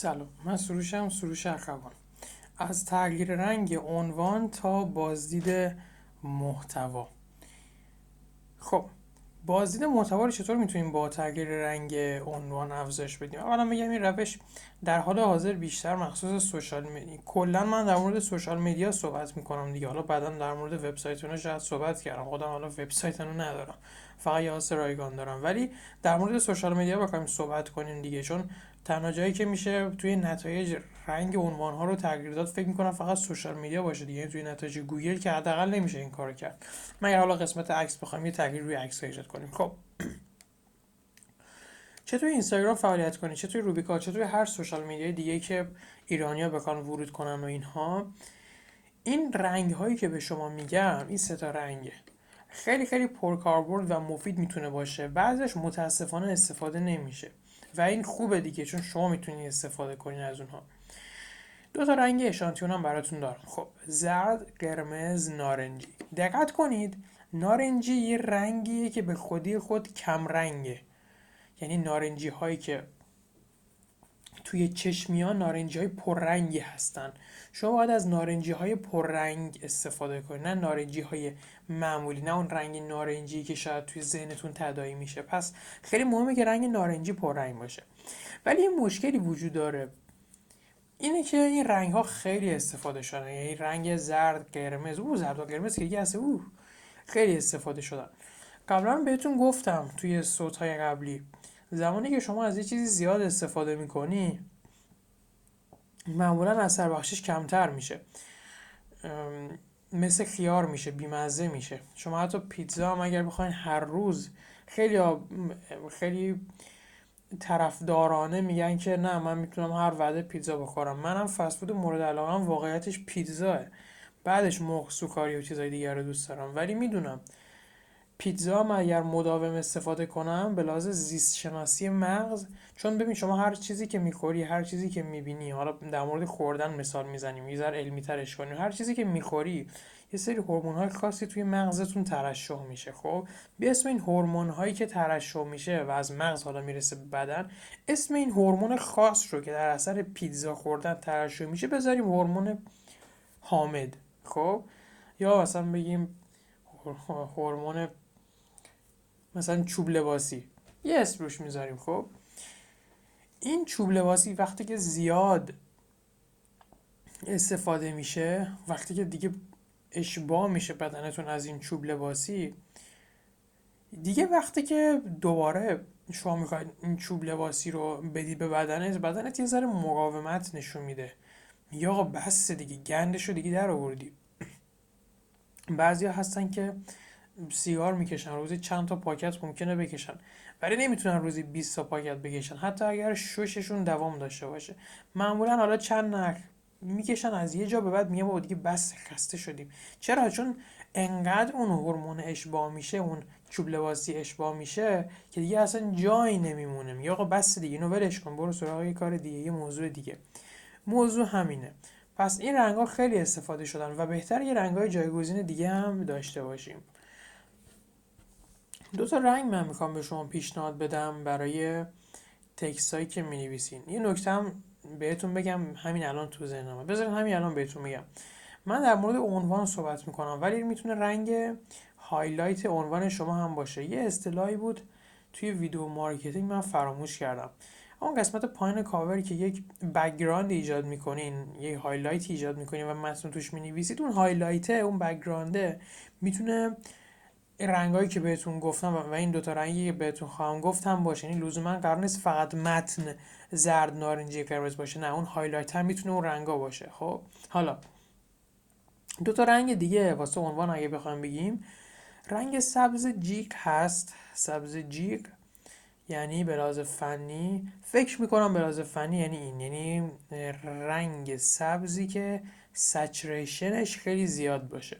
سلام. من سروشم سروش اخوان از تغییر رنگ عنوان تا بازدید محتوا. خب بازدید محتوا رو چطور می‌تونیم با تغییر رنگ عنوان افزایش بدیم؟ اولا میگم این روش در حال حاضر بیشتر مخصوص سوشال مدیا کلا من در مورد سوشال مدیا صحبت می‌کنم دیگه. حالا بعدا در مورد وبسایت شاید صحبت کردم. خودم حالا وبسایت ندارم. فقط یه رایگان دارم. ولی در مورد social media بخوایم صحبت کنیم دیگه چون تنها جایی که میشه توی نتایج رنگ عنوان ها رو تغییر داد فکر می‌کنم فقط social media باشه دیگه. یعنی توی نتایج گوگل که حداقل نمیشه این کار کرد. مگر حالا قسمت عکس بخوایم یه تغییر روی عکس ایجاد کنیم. خب. چطور اینستاگرام فعالیت کنی؟ چطور روبیکا؟ چطور هر social media ی دیگه که ایرانیا بخوان ورود کنن و اینها؟ این رنگ هایی که به شما میگم این سه تا رنگه. خیلی خیلی پرکاربرد و مفید می‌تونه باشه. بعضش متاسفانه استفاده نمیشه. و این خوبه دیگه چون شما می‌تونید استفاده کنین از اونها. دو تا رنگ اشانتیون هم براتون دارم. خب زرد قرمز نارنجی. دقت کنید نارنجی یه رنگیه که به خودی خود کم رنگه یعنی نارنجی هایی که توی چشمیان نارنجی های پررنگی هستن. شما باید از نارنجی های پررنگ استفاده کنید نه نارنجی های معمولی نه اون رنگ نارنجی که شاید توی ذهنتون تدایی میشه. پس خیلی مهمه که رنگ نارنجی پررنگ باشه. ولی یه مشکلی وجود داره. اینه که این رنگ ها خیلی استفاده شدن. یعنی رنگ زرد قرمز. او زرد و قرمز که دیگه او خیلی استفاده شدن. قبلا بهتون گفتم توی صوت های قبلی. زمانی که شما از یه چیزی زیاد استفاده می‌کنی معمولا اثر بخشش کمتر میشه. مثل خیار میشه بیمزه میشه. شما حتی پیتزا هم اگر بخواین هر روز خیلی خیلی طرفدارانه میگن که نه من می‌تونم هر وعده پیتزا بخورم. منم فسفود مورد علاقه واقعیتش پیتزاه بعدش مرغ سوکاری و چیزای دیگر رو دوست دارم. ولی می‌دونم پیتزا هم اگر مداوم استفاده کنم به لحاظ زیست شناسی مغز چون ببین شما هر چیزی که می‌خوری هر چیزی که می‌بینی حالا در مورد خوردن مثال می‌زنیم یه ذره علمی ترش کنیم هر چیزی که می‌خوری یه سری هورمون های خاصی توی مغزتون ترشح میشه خب؟ به اسم این هورمون هایی که ترشح میشه و از مغز حالا می‌رسه به بدن اسم این هورمون خاص رو که در اثر پیتزا خوردن ترشح میشه بذاریم هورمون حامد خب؟ یا مثلا بگیم هورمون مثلا چوب لباسی. یه اسم روش می‌ذاریم خب؟ این چوب لباسی وقتی که زیاد استفاده میشه وقتی که دیگه اشباه میشه بدنتون از این چوب لباسی دیگه وقتی که دوباره شما می‌خواید این چوب لباسی رو بدی به بدنت بدنت یه ذره مقاومت نشون میده. یا آقا بس دیگه گندش رو دیگه در آوردی. بعضی هستن که سیگار می‌کشن روزی چند تا پاکت ممکنه بکشن ولی نمی‌تونن روزی 20 تا پاکت بکشن. حتی اگر شوششون دوام داشته باشه. معمولا حالا چند نخ می‌کشن از یه جا به بعد میگم بابا دیگه بس خسته شدیم. چرا؟ چون انقدر اون هورمون اشباع میشه اون چوب لباسی اشباع میشه که دیگه اصلا جایی نمیمونه. یا آقا بس دیگه اینو ولش کن برو سراغ یه کار دیگه یه موضوع دیگه. موضوع همینه. پس این رنگ ها خیلی استفاده شدن و بهتر یه رنگ های جایگزین دیگه هم داشته باشیم. دو تا رنگ من می‌خوام به شما پیشنهاد بدم برای text هایی که می نویسین یه نکته هم بهتون بگم همین الان تو ذهنمه. بذارین همین الان بهتون میگم من در مورد عنوان صحبت می‌کنم ولی می‌تونه رنگ highlight عنوان شما هم باشه. یه اصطلاحی بود توی video marketing من فراموش کردم. اون قسمت پایین کاوری که یک background ایجاد می‌کنین یک highlight ایجاد می‌کنین و متن توش می‌نویسید اون highlight اون background ه می‌تونه رنگایی که بهتون گفتم و این دوتا رنگی که بهتون خواهم گفتم باشه. یعنی لزوما قرار نیست فقط متن زرد نارنجی قرمز باشه نه اون highlight هم می‌تونه اون رنگا باشه. خب حالا دو تا رنگ دیگه واسه عنوان اگه بخوایم بگیم رنگ سبز جیغ هست. سبز جیغ یعنی به فنی فکر می‌کنم به فنی یعنی این یعنی رنگ سبزی که saturation ش خیلی زیاد باشه.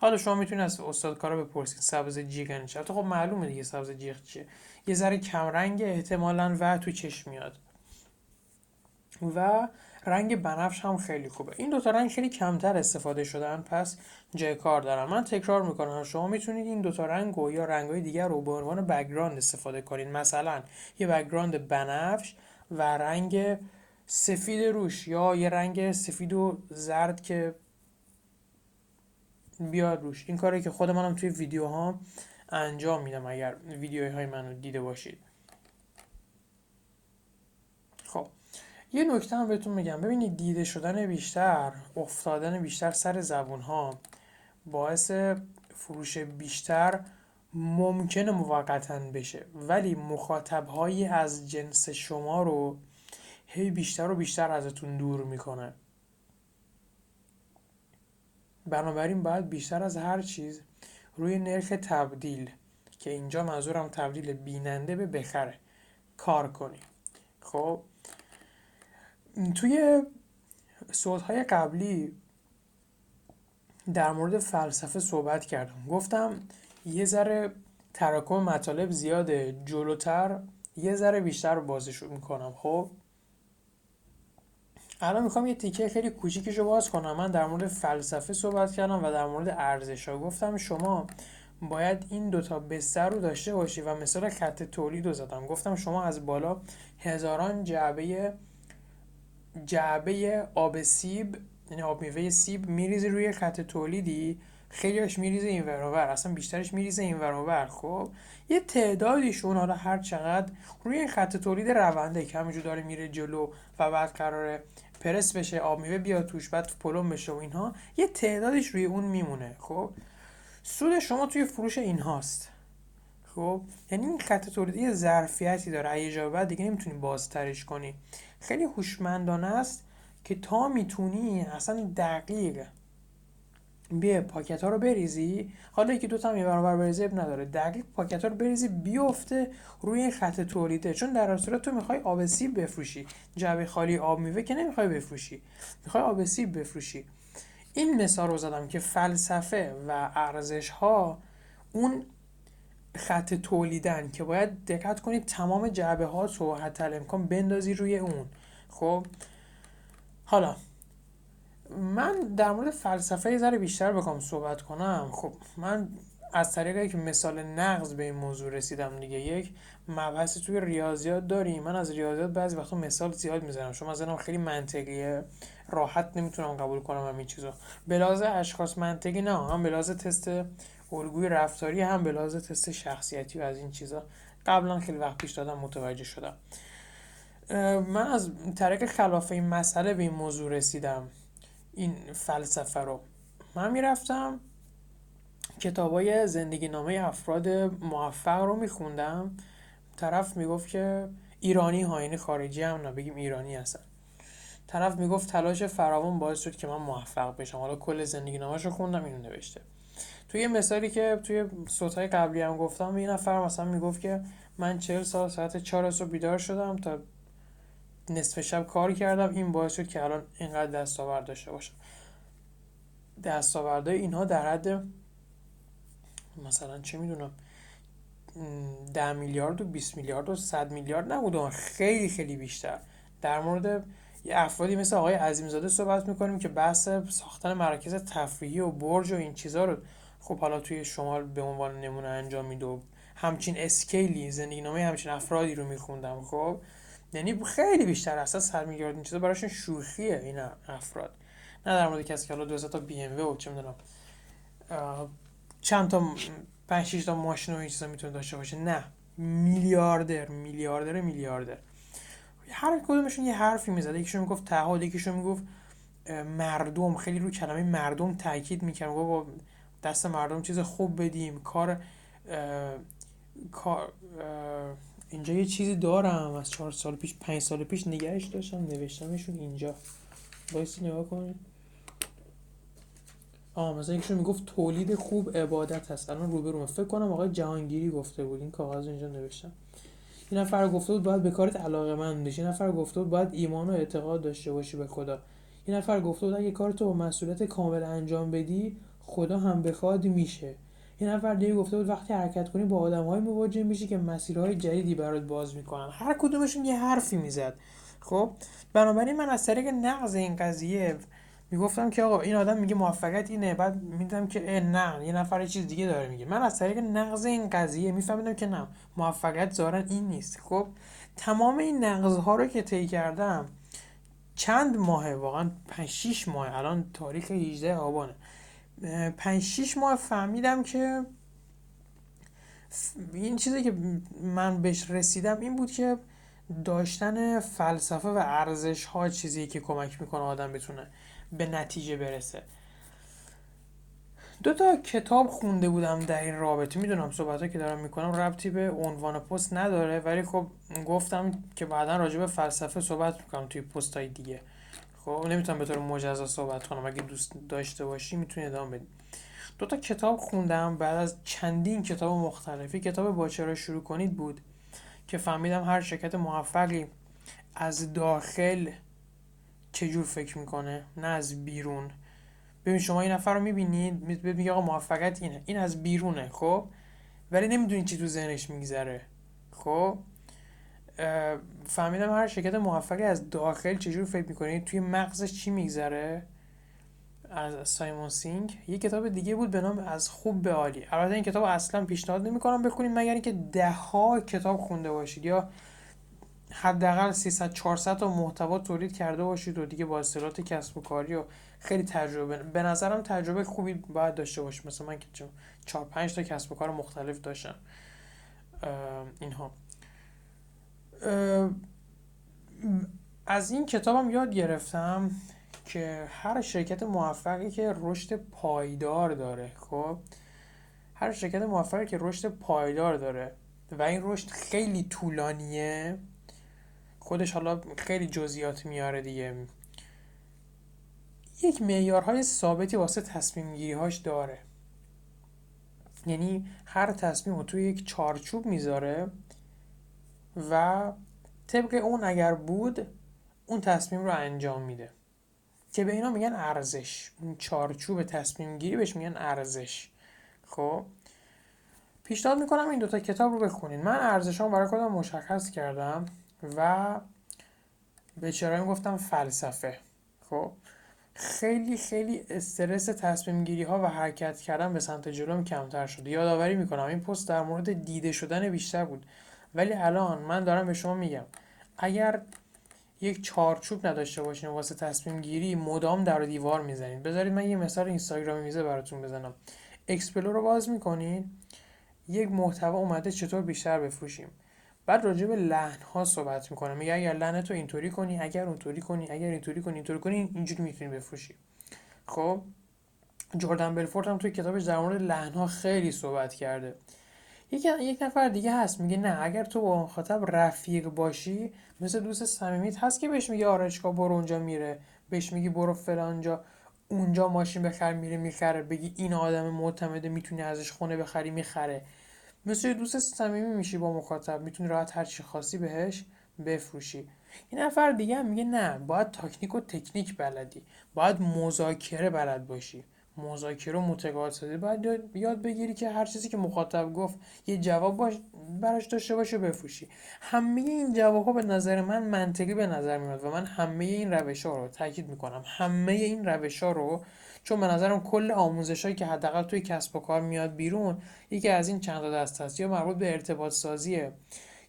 حالا شما می‌تونید از استاد کارا بپرسید سبز جیغ یعنی چه خب معلومه دیگه سبز جیغ چیه. یه ذره کم رنگ احتمالا و تو چشم میاد. و رنگ بنفش هم خیلی خوبه. این دوتا رنگ خیلی کمتر استفاده شدن پس جای کار دارن من تکرار می‌کنم شما می‌تونید این دوتا رنگ و یا رنگ های دیگر رو به عنوان background استفاده کنید مثلا یه background بنفش و رنگ سفید روش یا یه رنگ سفید و زرد که بیاد روش. این کاری که خود منم توی ویدیوها انجام میدم اگر ویدیوهای منو دیده باشید. خب یه نکته هم بهتون میگم. ببینید دیده شدن بیشتر افتادن بیشتر سر زبون ها باعث فروش بیشتر ممکنه موقتا بشه. ولی مخاطب هایی از جنس شما رو هی بیشتر و بیشتر ازتون دور می‌کنه. بنابراین باید بیشتر از هر چیز روی نرخ تبدیل که اینجا منظورم تبدیل بیننده به بخره کار کنیم. خب توی های قبلی در مورد فلسفه صحبت کردم. گفتم یه ذره تراکم مطالب زیاده جلوتر یه ذره بیشتر بازش می‌کنم. خب الان می‌خوام یه تیکه خیلی کوچیکش رو باز کنم. من در مورد فلسفه صحبت کردم و در مورد ارزش ها. گفتم شما باید این دوتا بستر رو داشته باشی و مثال خط تولید رو زدم. گفتم شما از بالا هزاران جعبه جعبه آب سیب یعنی آب میوه سیب میریزی روی خط تولیدی. خیلیش میریزه این ور اصلا بیشترش میریزه این ور. خب یه تعدادیشون حالا هر چقدر روی خط تولید رونده که همینجور داره میره جلو و بعد قراره پرس بشه آب میوه بیاد توش بعد پلم بشه و اینها یه تعدادش روی اون میمونه خب؟ سود شما توی فروش اینهاست خب؟ یعنی این خط تولیدی ظرفیتی داره. یه بعد دیگه نمی‌تونی بازترش کنی. خیلی هوشمندانه است که تا می‌تونی اصلا دقیق بیا پاکت ها رو بریزی. حالا یکی دو تا می برابر بریزی نداره. دقیق پاکت ها رو بریزی بیفته روی خط تولیده. چون در صورت تو می‌خوای آب سیب بفروشی. جعبه خالی آب میوه که نمی‌خوای بفروشی. می‌خوای آب سیب بفروشی. این مثال رو زدم که فلسفه و ارزش ها اون خط تولیدن که باید دقت کنید تمام جعبه ها تو حتی امکان بندازی روی اون. خب؟ حالا من در مورد فلسفه یه ذره بیشتر بخوام صحبت کنم. خب من از طریق که مثال نقض به این موضوع رسیدم دیگه. یک مبحثی توی ریاضیات داریم. من از ریاضیات بعضی وقتا مثال زیاد می‌زنم. شما از خیلی منطقیه. راحت نمی‌تونم قبول کنم همین چیزا. به اشخاص منطقی نه. هم به تست الگوی رفتاری هم به تست شخصیتی و از این چیزا. قبلا خیلی وقت پیش دادم متوجه شدم. من از طریق خلاف این مسئله به این موضوع رسیدم. این فلسفه رو. من می‌رفتم کتابای زندگی نامه افراد موفق رو میخوندم. طرف می‌گفت که ایرانی ها یعنی خارجی هم بگیم ایرانی هستن. طرف می‌گفت تلاش فراوان باعث شد که من موفق بشم. حالا کل زندگی نامش رو خوندم اینو نوشته. توی مثالی که توی صوتهای قبلی هم گفتم این نفر مثلا می‌گفت که من چهل سال ساعت چهار صبح بیدار شدم تا نصف شب کار کردم. این باعث شد که الان اینقدر دستاورد داشته باشم. دستاوردهای اینها در حد مثلا چه می‌دونم ده میلیارد و 20 میلیارد و 100 میلیارد نبود. خیلی خیلی بیشتر. در مورد یه افرادی مثل آقای عظیمزاده صحبت می‌کنیم که بحث ساختن مراکز تفریحی و برج و این چیزها رو خب حالا توی شمال به عنوان نمونه انجام میده همچین اسکیلی زندگی نامه همچین افرادی رو میخوندم. خب یعنی خیلی بیشتر اصلا 100 میلیارد این چیزا براشون شوخیه این افراد. نه در مورد کسی که حالا 200 تا بی ام و چه می‌دونم چند تا 5 6 تا ماشین و این چیزا می‌تونه داشته باشه. نه. میلیاردر میلیاردر میلیاردر. هر کدومشون یه حرفی می‌زد. یکیشون می‌گفت تعهد یکیشون می‌گفت مردم. خیلی رو کلمه مردم تاکید می‌کرد گفت دست مردم چیز خوب بدیم. کار کار اینجا یه چیزی دارم از چهار سال پیش پنج سال پیش نگهش داشتم نوشتمشون اینجا. بایستی نگاه کنید. آه مثلا یکشون می‌گفت تولید خوب عبادت هست الان روبرومه فکر کنم آقای جهانگیری گفته بود. این کاغذ اینجا نوشتم. این نفر گفته بود باید به کارت علاقه من بشی. این نفر گفته بود باید ایمان و اعتقاد داشته باشی به خدا. این نفر گفته بود اگه کارتو با مسئولیت کامل انجام بدی خدا هم بخواد میشه. یه نفر دیگه گفته بود وقتی حرکت کنی با آدمهای مواجه میشی که مسیرهای جدیدی برات باز می‌کنن. هر کدومشون یه حرفی می‌زد. خب؟ بنابراین من از طریق نقض این قضیه می‌گفتم که آقا این آدم میگه موفقیت اینه بعد میدم که نه یه نفر چیز دیگه داره میگه. من از طریق نقض این قضیه میفهمیدم که نه موفقیت ظاهرا این نیست. خب؟ تمام این نقض ها رو که طی کردم چند ماهه واقعا 5 6 ماه الان تاریخ 18 آبانه. 5 6 ماه فهمیدم که این چیزی که من بهش رسیدم این بود که داشتن فلسفه و ارزش ها چیزی که کمک می‌کنه آدم بتونه به نتیجه برسه. دو تا کتاب خونده بودم در این رابطه. می‌دونم صحبت که دارم می‌کنم ربطی به عنوان پست نداره ولی خب گفتم که بعدا راجع به فلسفه صحبت می‌کنم توی پست های دیگه. خب نمی‌تونم به طور مجزا صحبت کنم. اگه دوست داشته باشی می‌تونی ادامه بدی. دو تا کتاب خوندم. بعد از چندین کتاب مختلفی کتاب با چرا شروع کنید بود که فهمیدم هر شرکت موفقی از داخل چجور فکر می‌کنه نه از بیرون. ببین شما این نفر رو می‌بینید میگه آقا موفقیت اینه. این از بیرونه خب؟ ولی نمی‌دونی چی تو ذهنش میگذره خب؟ فهمیدم هر شرکت موفقی از داخل چجور فکر می‌کنه توی مغزش چی میگذره؟ از سایمون سینگ. یه کتاب دیگه بود به نام از خوب به عالی. البته این کتاب اصلا پیشنهاد نمی‌کنم بخونید مگر اینکه ده ها کتاب خونده باشید یا حداقل 300 400 تا محتوا تولید کرده باشید و دیگه با اصطلاحات کسب و کاری و خیلی تجربه. به نظرم تجربه خوبی باید داشته باشید مثلا من که 4 5 تا کسب و کار مختلف داشتم. اینها. از این کتابم یاد گرفتم که هر شرکت موفقی که رشد پایدار داره خب؟ هر شرکت موفقی که رشد پایدار داره و این رشد خیلی طولانیه خودش حالا خیلی جزئیات میاره دیگه. یک معیارهای ثابتی واسه تصمیم گیری هاش داره. یعنی هر تصمیم رو توی یک چارچوب می‌ذاره و طبق اون اگر بود اون تصمیم رو انجام میده. که به اینا میگن ارزش. اون چارچوب تصمیم گیری بهش میگن ارزش. خب؟ پیشنهاد می‌کنم این دوتا کتاب رو بخونین. من ارزشام برای خودم مشخص کردم و به چرا گفتم فلسفه. خب؟ خیلی خیلی استرس تصمیم گیری ها و حرکت کردن به سمت جلوم کمتر شده یادآوری می‌کنم این پست در مورد دیده شدن بیشتر بود. ولی الان من دارم به شما میگم اگر یک چارچوب نداشته باشین واسه تصمیم گیری مدام در دیوار می‌زنید بذارید من یه مثال اینستاگرامیزه براتون بزنم. explore رو باز می‌کنین یک محتوا اومده چطور بیشتر بفروشیم. بعد راجع به لحن ها صحبت می‌کنه. میگه اگر لحن تو اینطوری کنی اگر اونطوری کنی اگر اینطوری کنی اینطوری کنی اینجوری می‌تونی بفروشی. خب جردن بلفورد هم توی کتابش در مورد لحن ها خیلی صحبت کرده. یک یک نفر دیگه هست میگه نه اگر تو با مخاطب رفیق باشی مثل دوست صمیمیت هست که بهش میگه آرایشگاه برو اونجا میره. بهش میگی برو فلانجا اونجا ماشین بخر میره می‌خره. بگی این آدم معتمده می‌تونی ازش خونه بخری می‌خره. مثل دوست صمیمی میشی با مخاطب می‌تونی راحت هر چی خاصی بهش بفروشی. این نفر دیگه میگه نه باید تاکنیک و تکنیک بلدی. باید مذاکره بلد باشی. مذاکره و متقاعد سازی. باید یاد بگیری که هر چیزی که مخاطب گفت یه جواب باش براش داشته باشه بفروشی. همه این جواب ها به نظر من منطقی به نظر میاد و من همه این روش ها رو تاکید می‌کنم. همه این روش ها رو چون به نظرم کل آموزش هایی که حداقل توی کسب و کار میاد بیرون یکی از این چند دست هست. یا مربوط به ارتباط سازیه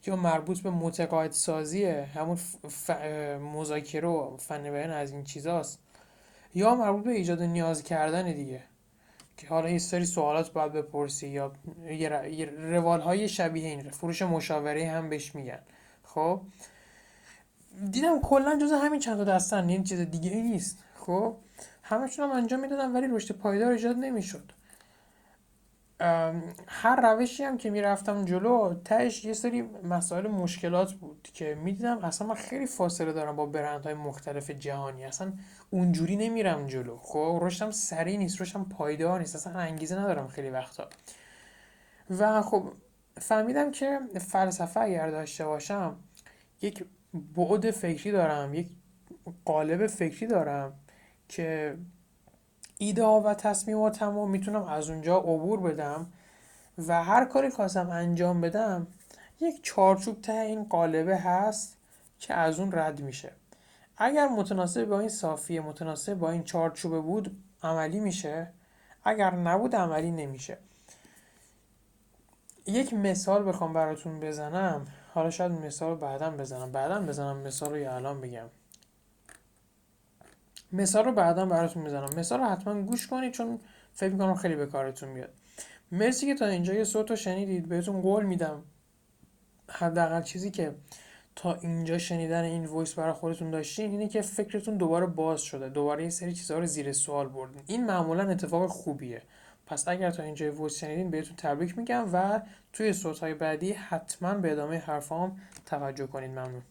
یا مربوط به متقاعد سازیه. همون ف... مذاکره و فن بیان از این چیزاست. یا مربوط به ایجاد نیاز کردن دیگه. که حالا یه سری سوالات باید بپرسی یا روال های شبیه این فروش مشاوره هم بهش میگن. خب؟ دیدم کلا جز همین چند تا دستن این چیز دیگه ای نیست. خب؟ همشون هم انجام می‌دادم ولی رشد پایدار ایجاد نمی‌شد. هر روشی هم که می‌رفتم جلو تهش یه سری مسائل مشکلات بود که می‌دیدم. اصلا من خیلی فاصله دارم با برندهای مختلف جهانی. اصلا اونجوری نمیرم جلو. خب رشدم سریع نیست رشدم پایدار نیست. اصلا انگیزه ندارم خیلی وقتا. و خب فهمیدم که فلسفه اگر داشته باشم یک بعد فکری دارم یک قالب فکری دارم که ایده ها و تصمیماتم می‌تونم از اونجا عبور بدم و هر کاری خواستم انجام بدم یک چارچوب ته این قالبه هست که از اون رد میشه. اگر متناسب با این صافیه متناسب با این چارچوبه بود عملی میشه. اگر نبود عملی نمیشه. یک مثال بخوام براتون بزنم. حالا شاید مثال بعدا بزنم. بعدا بزنم مثال رو یا الان بگم. مثال رو بعدا براتون می‌زنم. مثال رو حتما گوش کنید چون فکر می‌کنم خیلی به کارتون میاد. مرسی که تا اینجا یه صوت رو شنیدید. بهتون قول میدم. حداقل چیزی که تا اینجا شنیدن این وایس برای خودتون داشتین اینه که فکرتون دوباره باز شده. دوباره یه سری چیزها رو زیر سوال بردین. این معمولا اتفاق خوبیه. پس اگر تا اینجا وایس شنیدین بهتون تبریک میگم و توی صوت های بعدی حتما به ادامه حرفام توجه کنید ممنون.